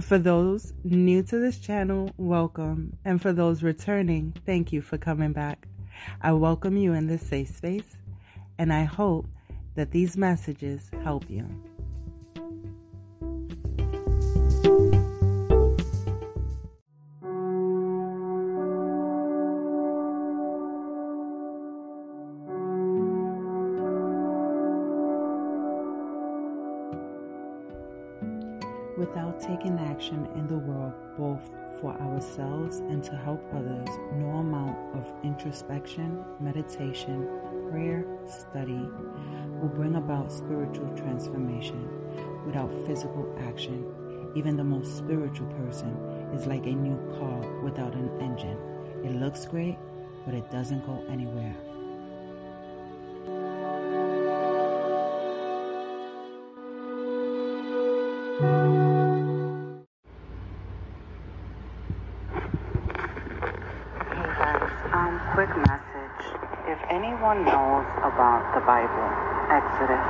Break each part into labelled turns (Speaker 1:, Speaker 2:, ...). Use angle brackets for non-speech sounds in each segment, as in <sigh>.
Speaker 1: For those new to this channel, welcome. And for those returning, thank you for coming back. I welcome you in this safe space, and I hope that these messages help you. Action in the world, both for ourselves and to help others, no amount of introspection, meditation, prayer, study will bring about spiritual transformation. Without physical action, even the most spiritual person is like a new car without an engine. It looks great, but it doesn't go anywhere. About the Bible, Exodus,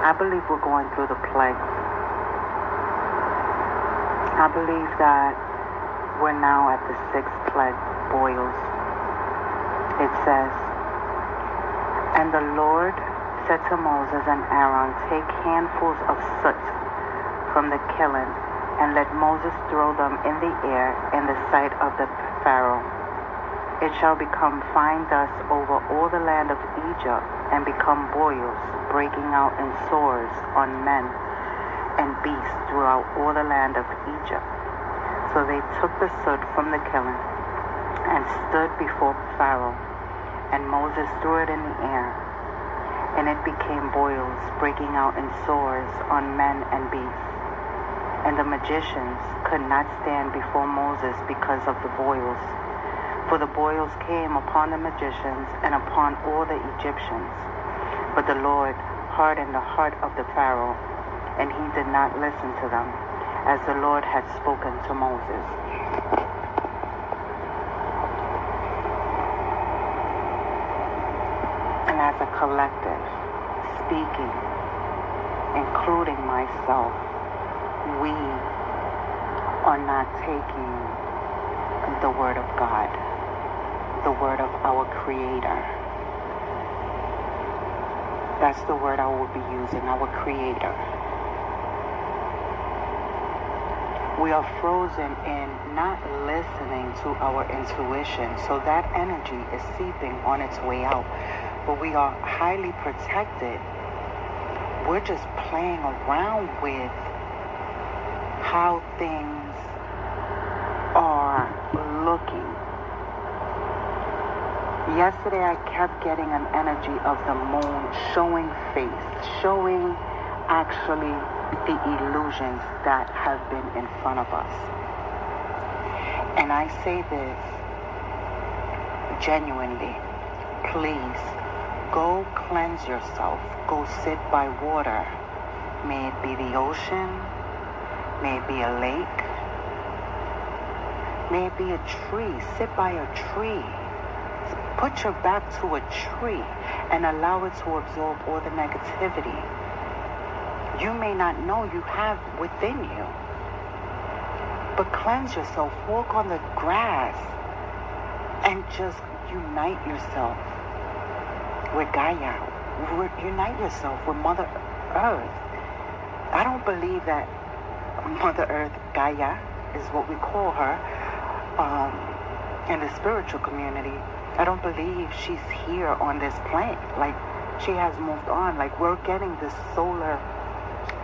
Speaker 1: I believe we're going through the plagues. I believe that we're now at the sixth plague, boils. It says, And the Lord said to Moses and Aaron, Take handfuls of soot from the kiln and let Moses throw them in the air in the sight of the Pharaoh. It shall become fine dust over all the land of Egypt and become boils, breaking out in sores on men and beasts throughout all the land of Egypt. So they took the soot from the kiln and stood before Pharaoh, and Moses threw it in the air, and it became boils, breaking out in sores on men and beasts. And the magicians could not stand before Moses because of the boils. For the boils came upon the magicians and upon all the Egyptians. But the Lord hardened the heart of the Pharaoh, and he did not listen to them, as the Lord had spoken to Moses. And as a collective, speaking, including myself, we are not taking the Word of God, the Word of our Creator. That's the word I will be using, our Creator. We are frozen in not listening to our intuition, so that energy is seeping on its way out. But we are highly protected. We're just playing around with how things are looking. Yesterday, I kept getting an energy of the moon showing face, showing actually the illusions that have been in front of us. And I say this genuinely please go cleanse yourself, go sit by water. May it be the ocean, May it be a lake. May it be a tree. Sit by a tree. Put your back to a tree and allow it to absorb all the negativity. You may not know you have within you. But cleanse yourself. Walk on the grass and just unite yourself with Gaia. Unite yourself with Mother Earth. I don't believe that Mother Earth, Gaia, is what we call her um, in the spiritual community. I don't believe she's here on this planet. Like, she has moved on. Like, we're getting this solar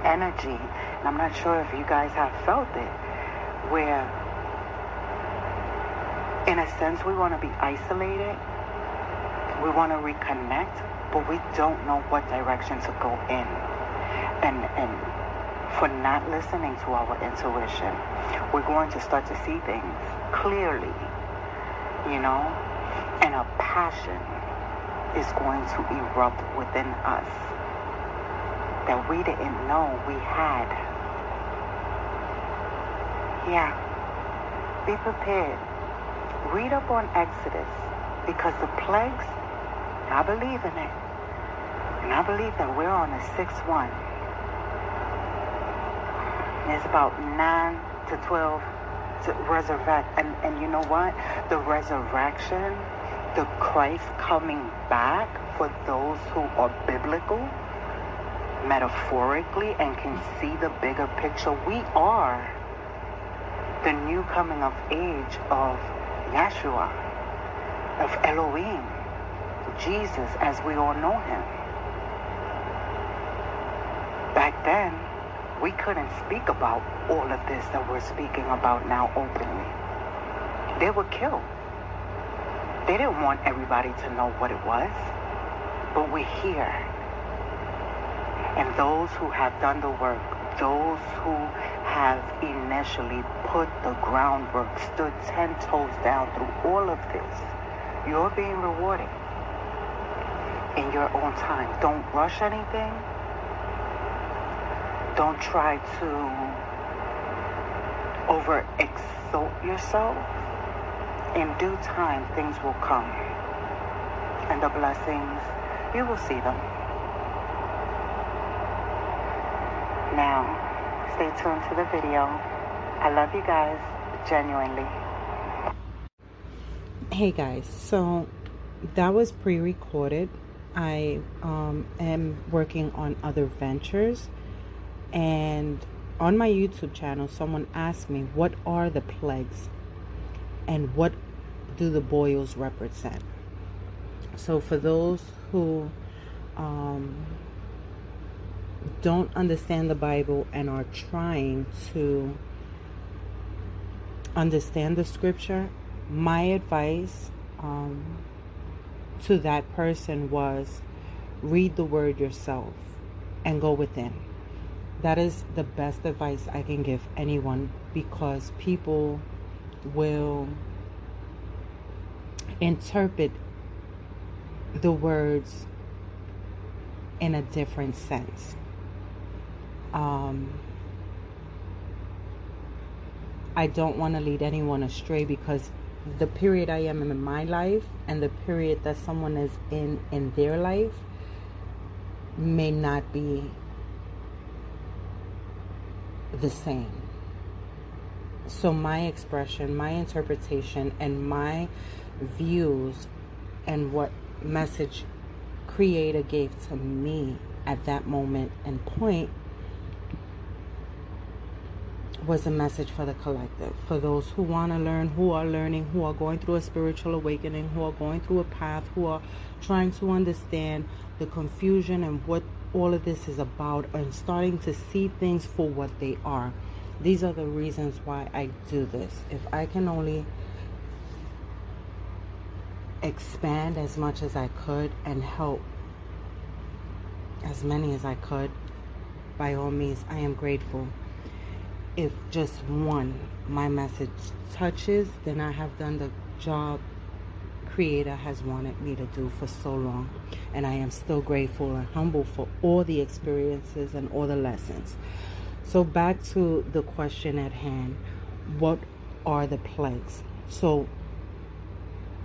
Speaker 1: energy. And I'm not sure if you guys have felt it, where, in a sense, we want to be isolated. We want to reconnect, but we don't know what direction to go in. And, and for not listening to our intuition, we're going to start to see things clearly, you know, and a passion is going to erupt within us that we didn't know we had. Yeah, be prepared. Read up on Exodus because the plagues, I believe in it. And I believe that we're on the sixth one. There's about 9 to 12 to resurrect. And, and you know what? The resurrection, the Christ coming back for those who are biblical, metaphorically, and can see the bigger picture. We are the new coming of age of Yeshua, of Elohim, Jesus as we all know him. Back then, we couldn't speak about all of this that we're speaking about now openly. They were killed. They didn't want everybody to know what it was, but we're here. And those who have done the work, those who have initially put the groundwork, stood ten toes down through all of this, you're being rewarded in your own time. Don't rush anything. Don't try to over exalt yourself. In due time, things will come. And the blessings, you will see them. Now, stay tuned to the video. I love you guys, genuinely.
Speaker 2: Hey guys, so that was pre recorded. I um, am working on other ventures, and on my YouTube channel, someone asked me, What are the plagues and what do the boils represent? So, for those who um, don't understand the Bible and are trying to understand the scripture, my advice um, to that person was read the word yourself and go within. That is the best advice I can give anyone because people will interpret the words in a different sense. Um, I don't want to lead anyone astray because the period I am in my life and the period that someone is in in their life may not be the same. So, my expression, my interpretation, and my views and what message Creator gave to me at that moment and point was a message for the collective. For those who want to learn, who are learning, who are going through a spiritual awakening, who are going through a path, who are trying to understand the confusion and what all of this is about and starting to see things for what they are. These are the reasons why I do this. If I can only expand as much as I could and help as many as I could, by all means, I am grateful. If just one, my message touches, then I have done the job Creator has wanted me to do for so long. And I am still grateful and humble for all the experiences and all the lessons. So, back to the question at hand what are the plagues? So,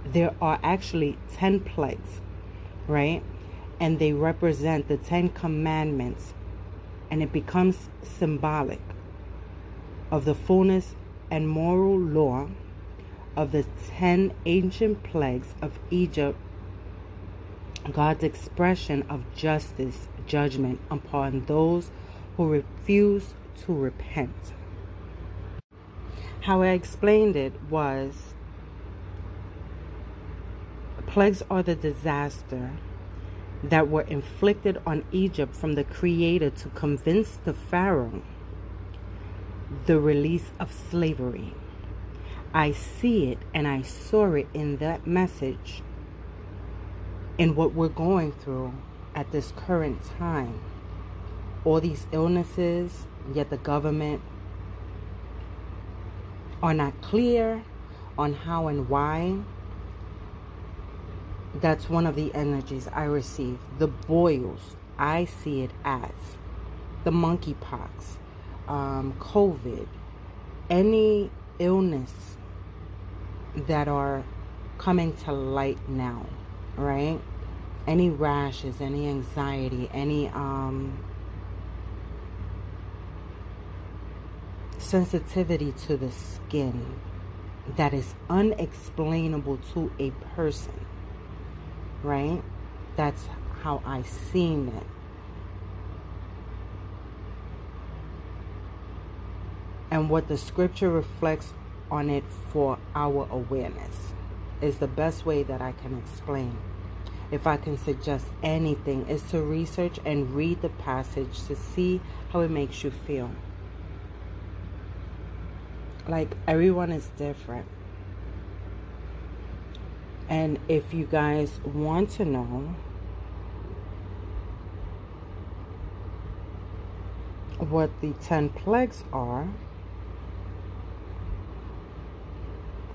Speaker 2: there are actually 10 plagues, right? And they represent the 10 commandments. And it becomes symbolic of the fullness and moral law of the ten ancient plagues of Egypt, God's expression of justice, judgment upon those who refuse to repent. How I explained it was plagues are the disaster that were inflicted on Egypt from the Creator to convince the Pharaoh the release of slavery. I see it and I saw it in that message in what we're going through at this current time. All these illnesses, yet the government are not clear on how and why. That's one of the energies I receive. The boils, I see it as the monkeypox, um, COVID, any illness that are coming to light now, right? Any rashes, any anxiety, any um sensitivity to the skin that is unexplainable to a person, right? That's how I seen it. And what the scripture reflects on it for our awareness is the best way that I can explain. If I can suggest anything, is to research and read the passage to see how it makes you feel. Like everyone is different. And if you guys want to know what the 10 plagues are,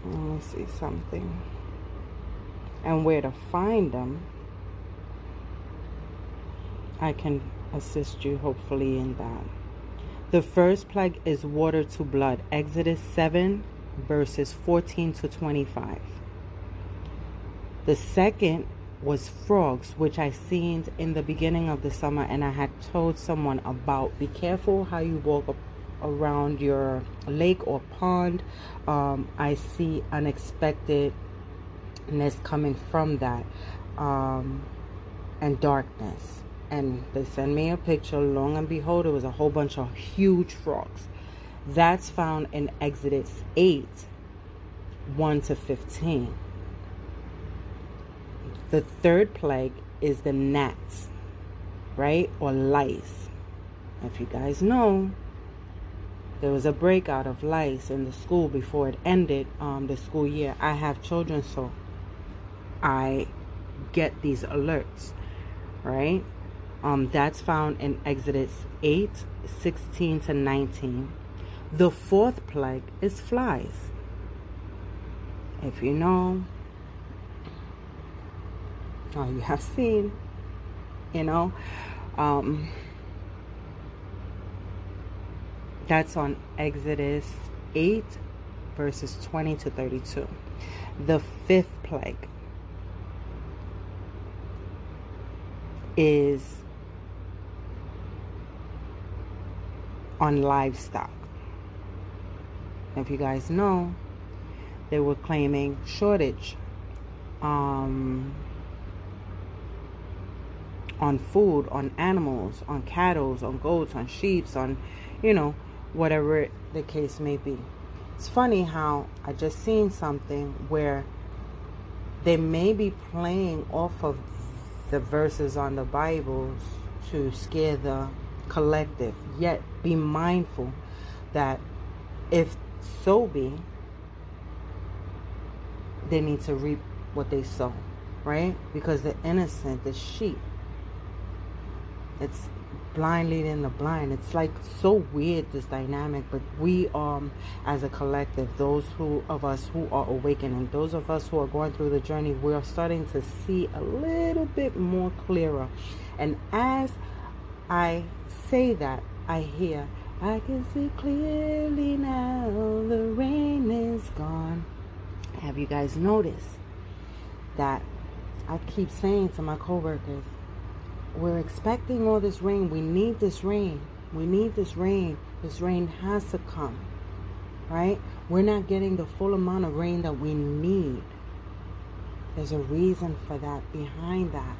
Speaker 2: let me see something and where to find them, I can assist you hopefully in that. The first plague is water to blood, Exodus 7, verses 14 to 25. The second was frogs, which I seen in the beginning of the summer, and I had told someone about. Be careful how you walk around your lake or pond. Um, I see unexpectedness coming from that um, and darkness and they send me a picture. Long and behold it was a whole bunch of huge frogs. That's found in exodus 8 1 to 15 the third plague is the gnats right? Or lice. If you guys know there was a breakout of lice in the school before it ended um, the school year. I have children so I get these alerts, right? Um, that's found in Exodus 8 16 to 19. The fourth plague is flies. If you know, oh, you have seen, you know, um, that's on Exodus 8 verses 20 to 32. The fifth plague is on livestock. If you guys know, they were claiming shortage um, on food, on animals, on cattle, on goats, on sheep, on, you know, whatever the case may be. It's funny how I just seen something where they may be playing off of the verses on the Bibles to scare the collective. Yet be mindful that if so be, they need to reap what they sow, right? Because the innocent, the sheep, it's blind leading the blind. It's like so weird this dynamic, but we um as a collective, those who of us who are awakening, those of us who are going through the journey, we are starting to see a little bit more clearer. And as I say that, I hear I can see clearly now the rain is gone. Have you guys noticed that I keep saying to my coworkers, we're expecting all this rain. We need this rain. We need this rain. This rain has to come. Right? We're not getting the full amount of rain that we need. There's a reason for that, behind that.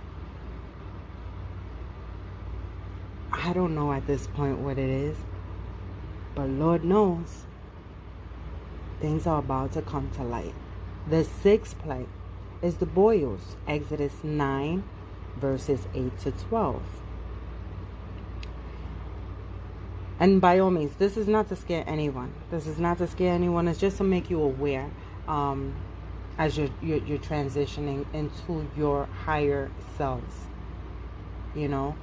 Speaker 2: I don't know at this point what it is, but Lord knows things are about to come to light. The sixth plague is the boils, Exodus 9 verses 8 to 12. And by all means, this is not to scare anyone. This is not to scare anyone. It's just to make you aware um, as you're, you're, you're transitioning into your higher selves. You know,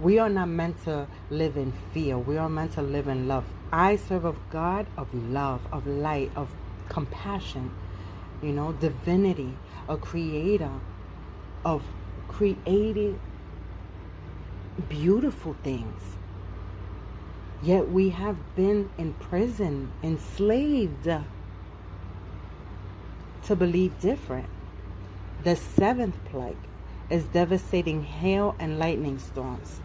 Speaker 2: we are not meant to live in fear. We are meant to live in love. I serve a God of love, of light, of compassion. You know, divinity, a creator of creating beautiful things. Yet we have been in prison, enslaved to believe different. The seventh plague is devastating hail and lightning storms.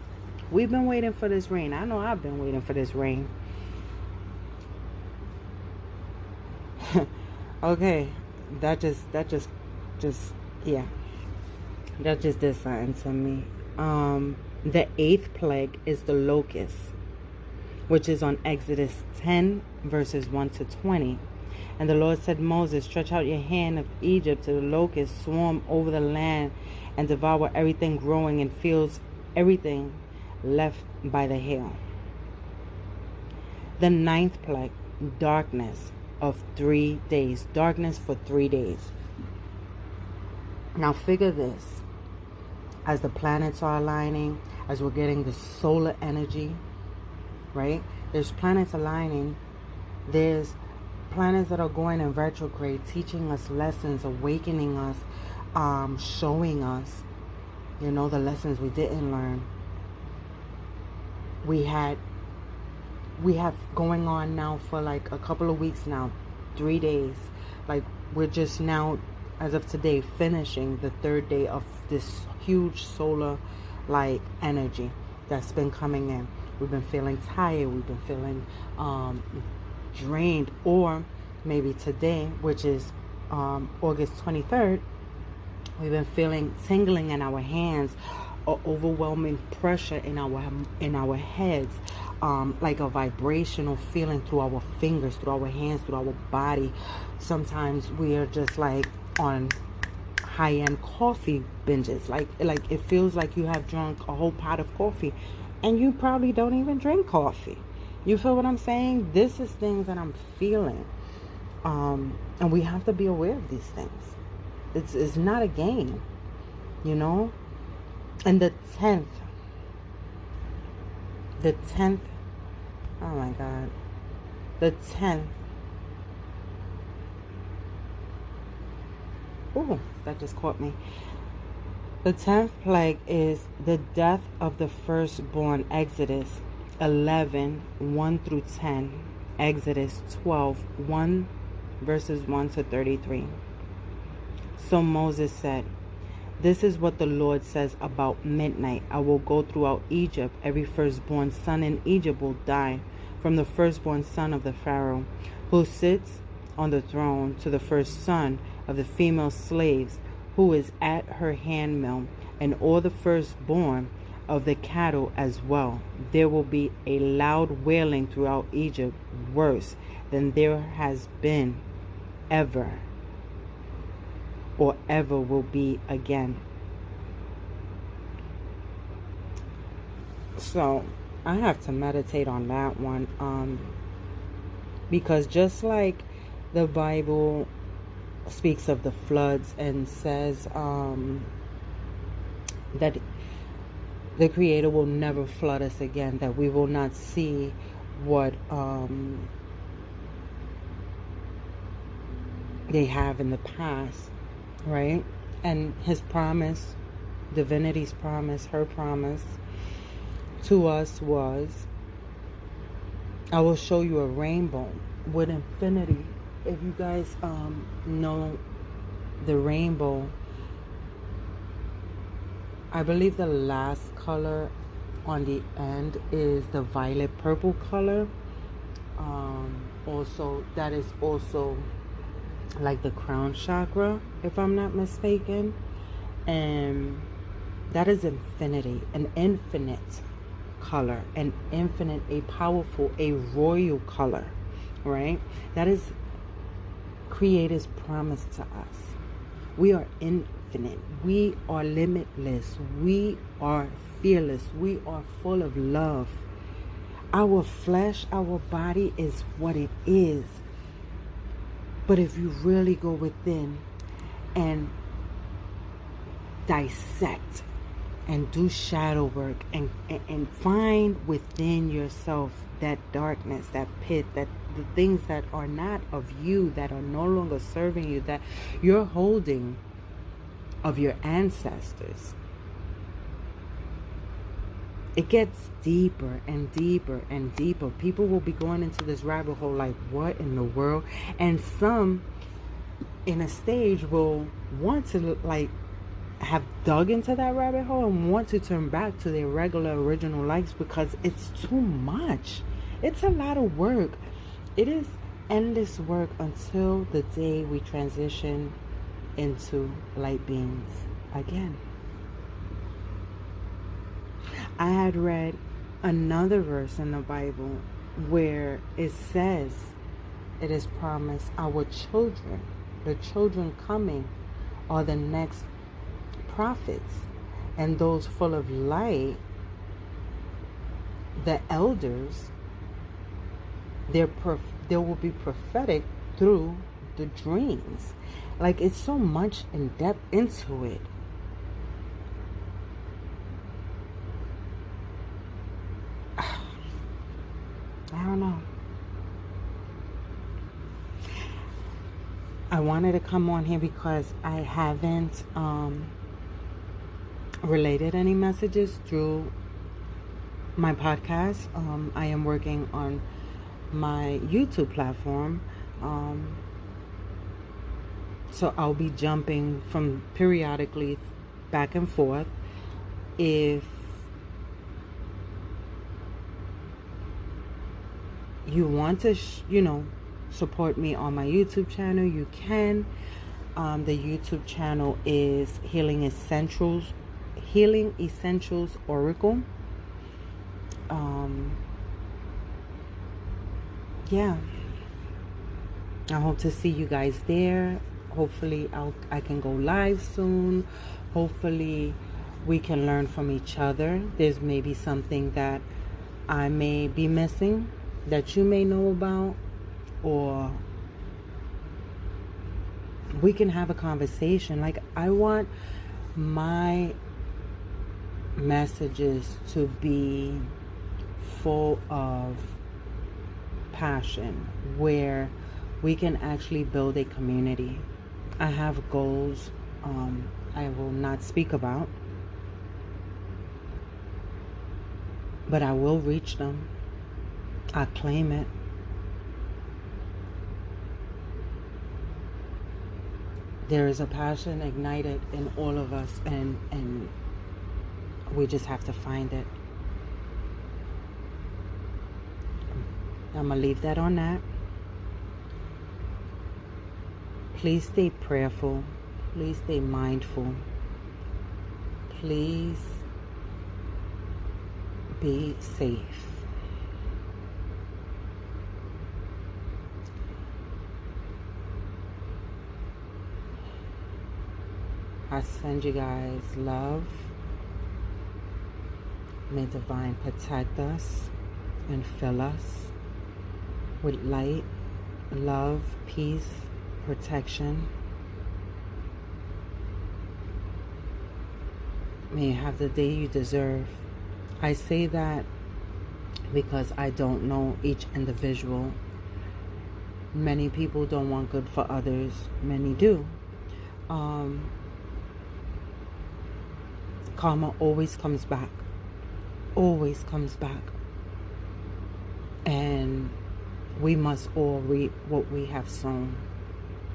Speaker 2: We've been waiting for this rain. I know I've been waiting for this rain. <laughs> Okay, that just that just just yeah. That just did something to me. Um the eighth plague is the locust, which is on Exodus 10 verses 1 to 20. And the Lord said, Moses, stretch out your hand of Egypt to the locusts, swarm over the land, and devour everything growing in fields, everything left by the hail. The ninth plague, darkness of three days. Darkness for three days. Now, figure this as the planets are aligning, as we're getting the solar energy, right? There's planets aligning, there's planets that are going in retrograde, teaching us lessons, awakening us, um, showing us, you know, the lessons we didn't learn. We had, we have going on now for like a couple of weeks now, three days. Like we're just now, as of today, finishing the third day of this huge solar like energy that's been coming in. We've been feeling tired. We've been feeling um, drained, or maybe today, which is um, August 23rd, we've been feeling tingling in our hands, overwhelming pressure in our in our heads, um, like a vibrational feeling through our fingers, through our hands, through our body. Sometimes we are just like on high-end coffee binges. Like like it feels like you have drunk a whole pot of coffee and you probably don't even drink coffee. You feel what i'm saying? This is things that i'm feeling. Um and we have to be aware of these things. It's it's not a game you know and the 10th the 10th oh my god the 10th Oh, that just caught me. The tenth plague is the death of the firstborn. Exodus 11 1 through 10. Exodus 12 1 verses 1 to 33. So Moses said, This is what the Lord says about midnight. I will go throughout Egypt. Every firstborn son in Egypt will die, from the firstborn son of the Pharaoh, who sits on the throne, to the first son of the female slaves who is at her handmill, and all the firstborn of the cattle as well. There will be a loud wailing throughout Egypt, worse than there has been ever or ever will be again. So I have to meditate on that one. Um, because just like the Bible speaks of the floods and says um, that the Creator will never flood us again, that we will not see what um, they have in the past, right? And His promise, divinity's promise, her promise to us was I will show you a rainbow with infinity if you guys um, know the rainbow, I believe the last color on the end is the violet purple color. Um, also, that is also like the crown chakra, if I'm not mistaken. And that is infinity, an infinite color, an infinite, a powerful, a royal color, right? That is Creator's promise to us. We are infinite. We are limitless. We are fearless. We are full of love. Our flesh, our body is what it is. But if you really go within and dissect and do shadow work and, and, find within yourself that darkness, that pit, that the things that are not of you, that are no longer serving you, that you're holding of your ancestors. It gets deeper and deeper and deeper. People will be going into this rabbit hole like, what in the world? And some in a stage will want to like have dug into that rabbit hole and want to turn back to their regular original likes because it's too much. It's a lot of work. It is endless work until the day we transition into light beings again. I had read another verse in the Bible where it says it is promised our children, the children coming, are the next prophets, and those full of light, the elders, they're prof- they will be prophetic through the dreams. Like it's so much in depth into it. I don't know. I wanted to come on here because I haven't um, related any messages through my podcast. Um, I am working on my YouTube platform. Um, so I'll be jumping from periodically back and forth. If you want to, sh- you know, support me on my YouTube channel, you can. Um, the YouTube channel is Healing Essentials, Healing Essentials Oracle. Um, yeah, I hope to see you guys there. Hopefully, I'll, I can go live soon. Hopefully, we can learn from each other. There's maybe something that I may be missing that you may know about, or we can have a conversation. Like, I want my messages to be full of passion where we can actually build a community. I have goals um, I will not speak about, but I will reach them. I claim it. There is a passion ignited in all of us, and, and we just have to find it. I'm to leave that on that. Please stay prayerful. Please stay mindful. Please be safe. I send you guys love. May divine protect us and fill us with light, love, peace, protection. May you have the day you deserve. I say that because I don't know each individual. Many people don't want good for others, many do. Um, karma always comes back, always comes back. And we must all reap what we have sown,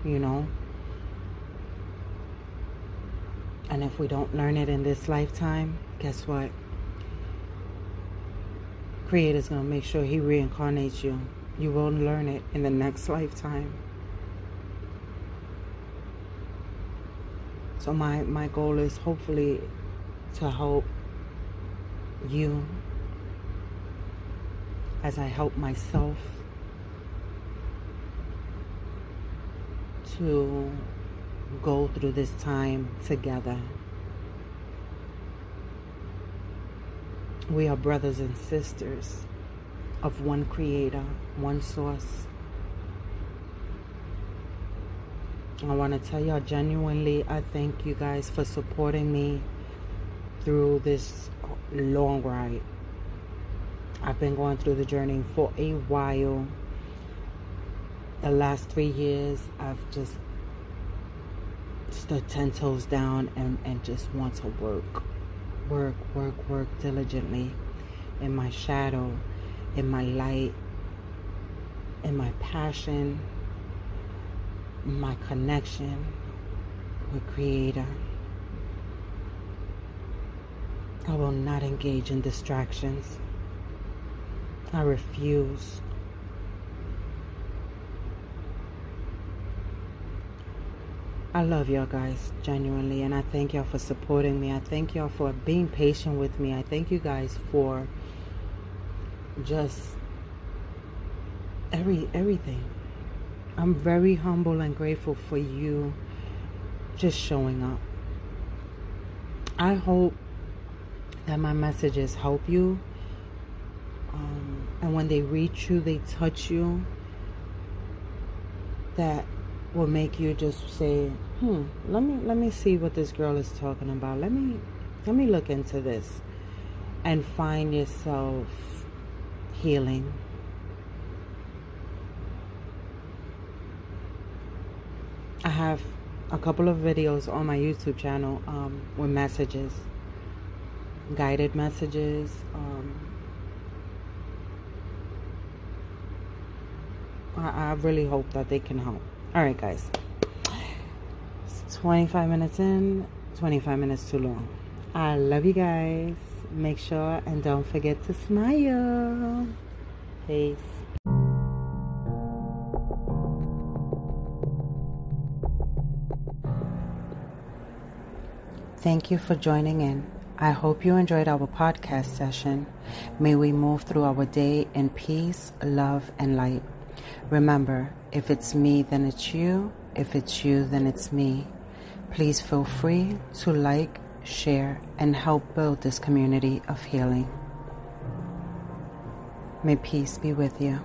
Speaker 2: you know? And if we don't learn it in this lifetime, guess what? Creator's going to make sure He reincarnates you. You will learn it in the next lifetime. So my, my goal is hopefully to help you as I help myself to go through this time together. We are brothers and sisters of one creator, one source. I want to tell y'all genuinely, I thank you guys for supporting me through this long ride. I've been going through the journey for a while the last three years, I've just stood 10 toes down and, and just want to work, work, work, work diligently in my shadow, in my light, in my passion, my connection with Creator. I will not engage in distractions. I refuse. I love y'all guys genuinely, and I thank y'all for supporting me. I thank y'all for being patient with me. I thank you guys for just every everything. I'm very humble and grateful for you just showing up. I hope that my messages help you. Um, and when they reach you, they touch you. That will make you just say, "Hmm, let me let me see what this girl is talking about. Let me let me look into this." And find yourself healing. I have a couple of videos on my YouTube channel um, with messages, guided messages. Um, I, I really hope that they can help. All right, guys. It's 25 minutes in, 25 minutes too long. I love you guys. Make sure and don't forget to smile. Peace. Thank you for joining in. I hope you enjoyed our podcast session. May we move through our day in peace, love, and light. Remember, if it's me, then it's you. If it's you, then it's me. Please feel free to like, share, and help build this community of healing. May peace be with you.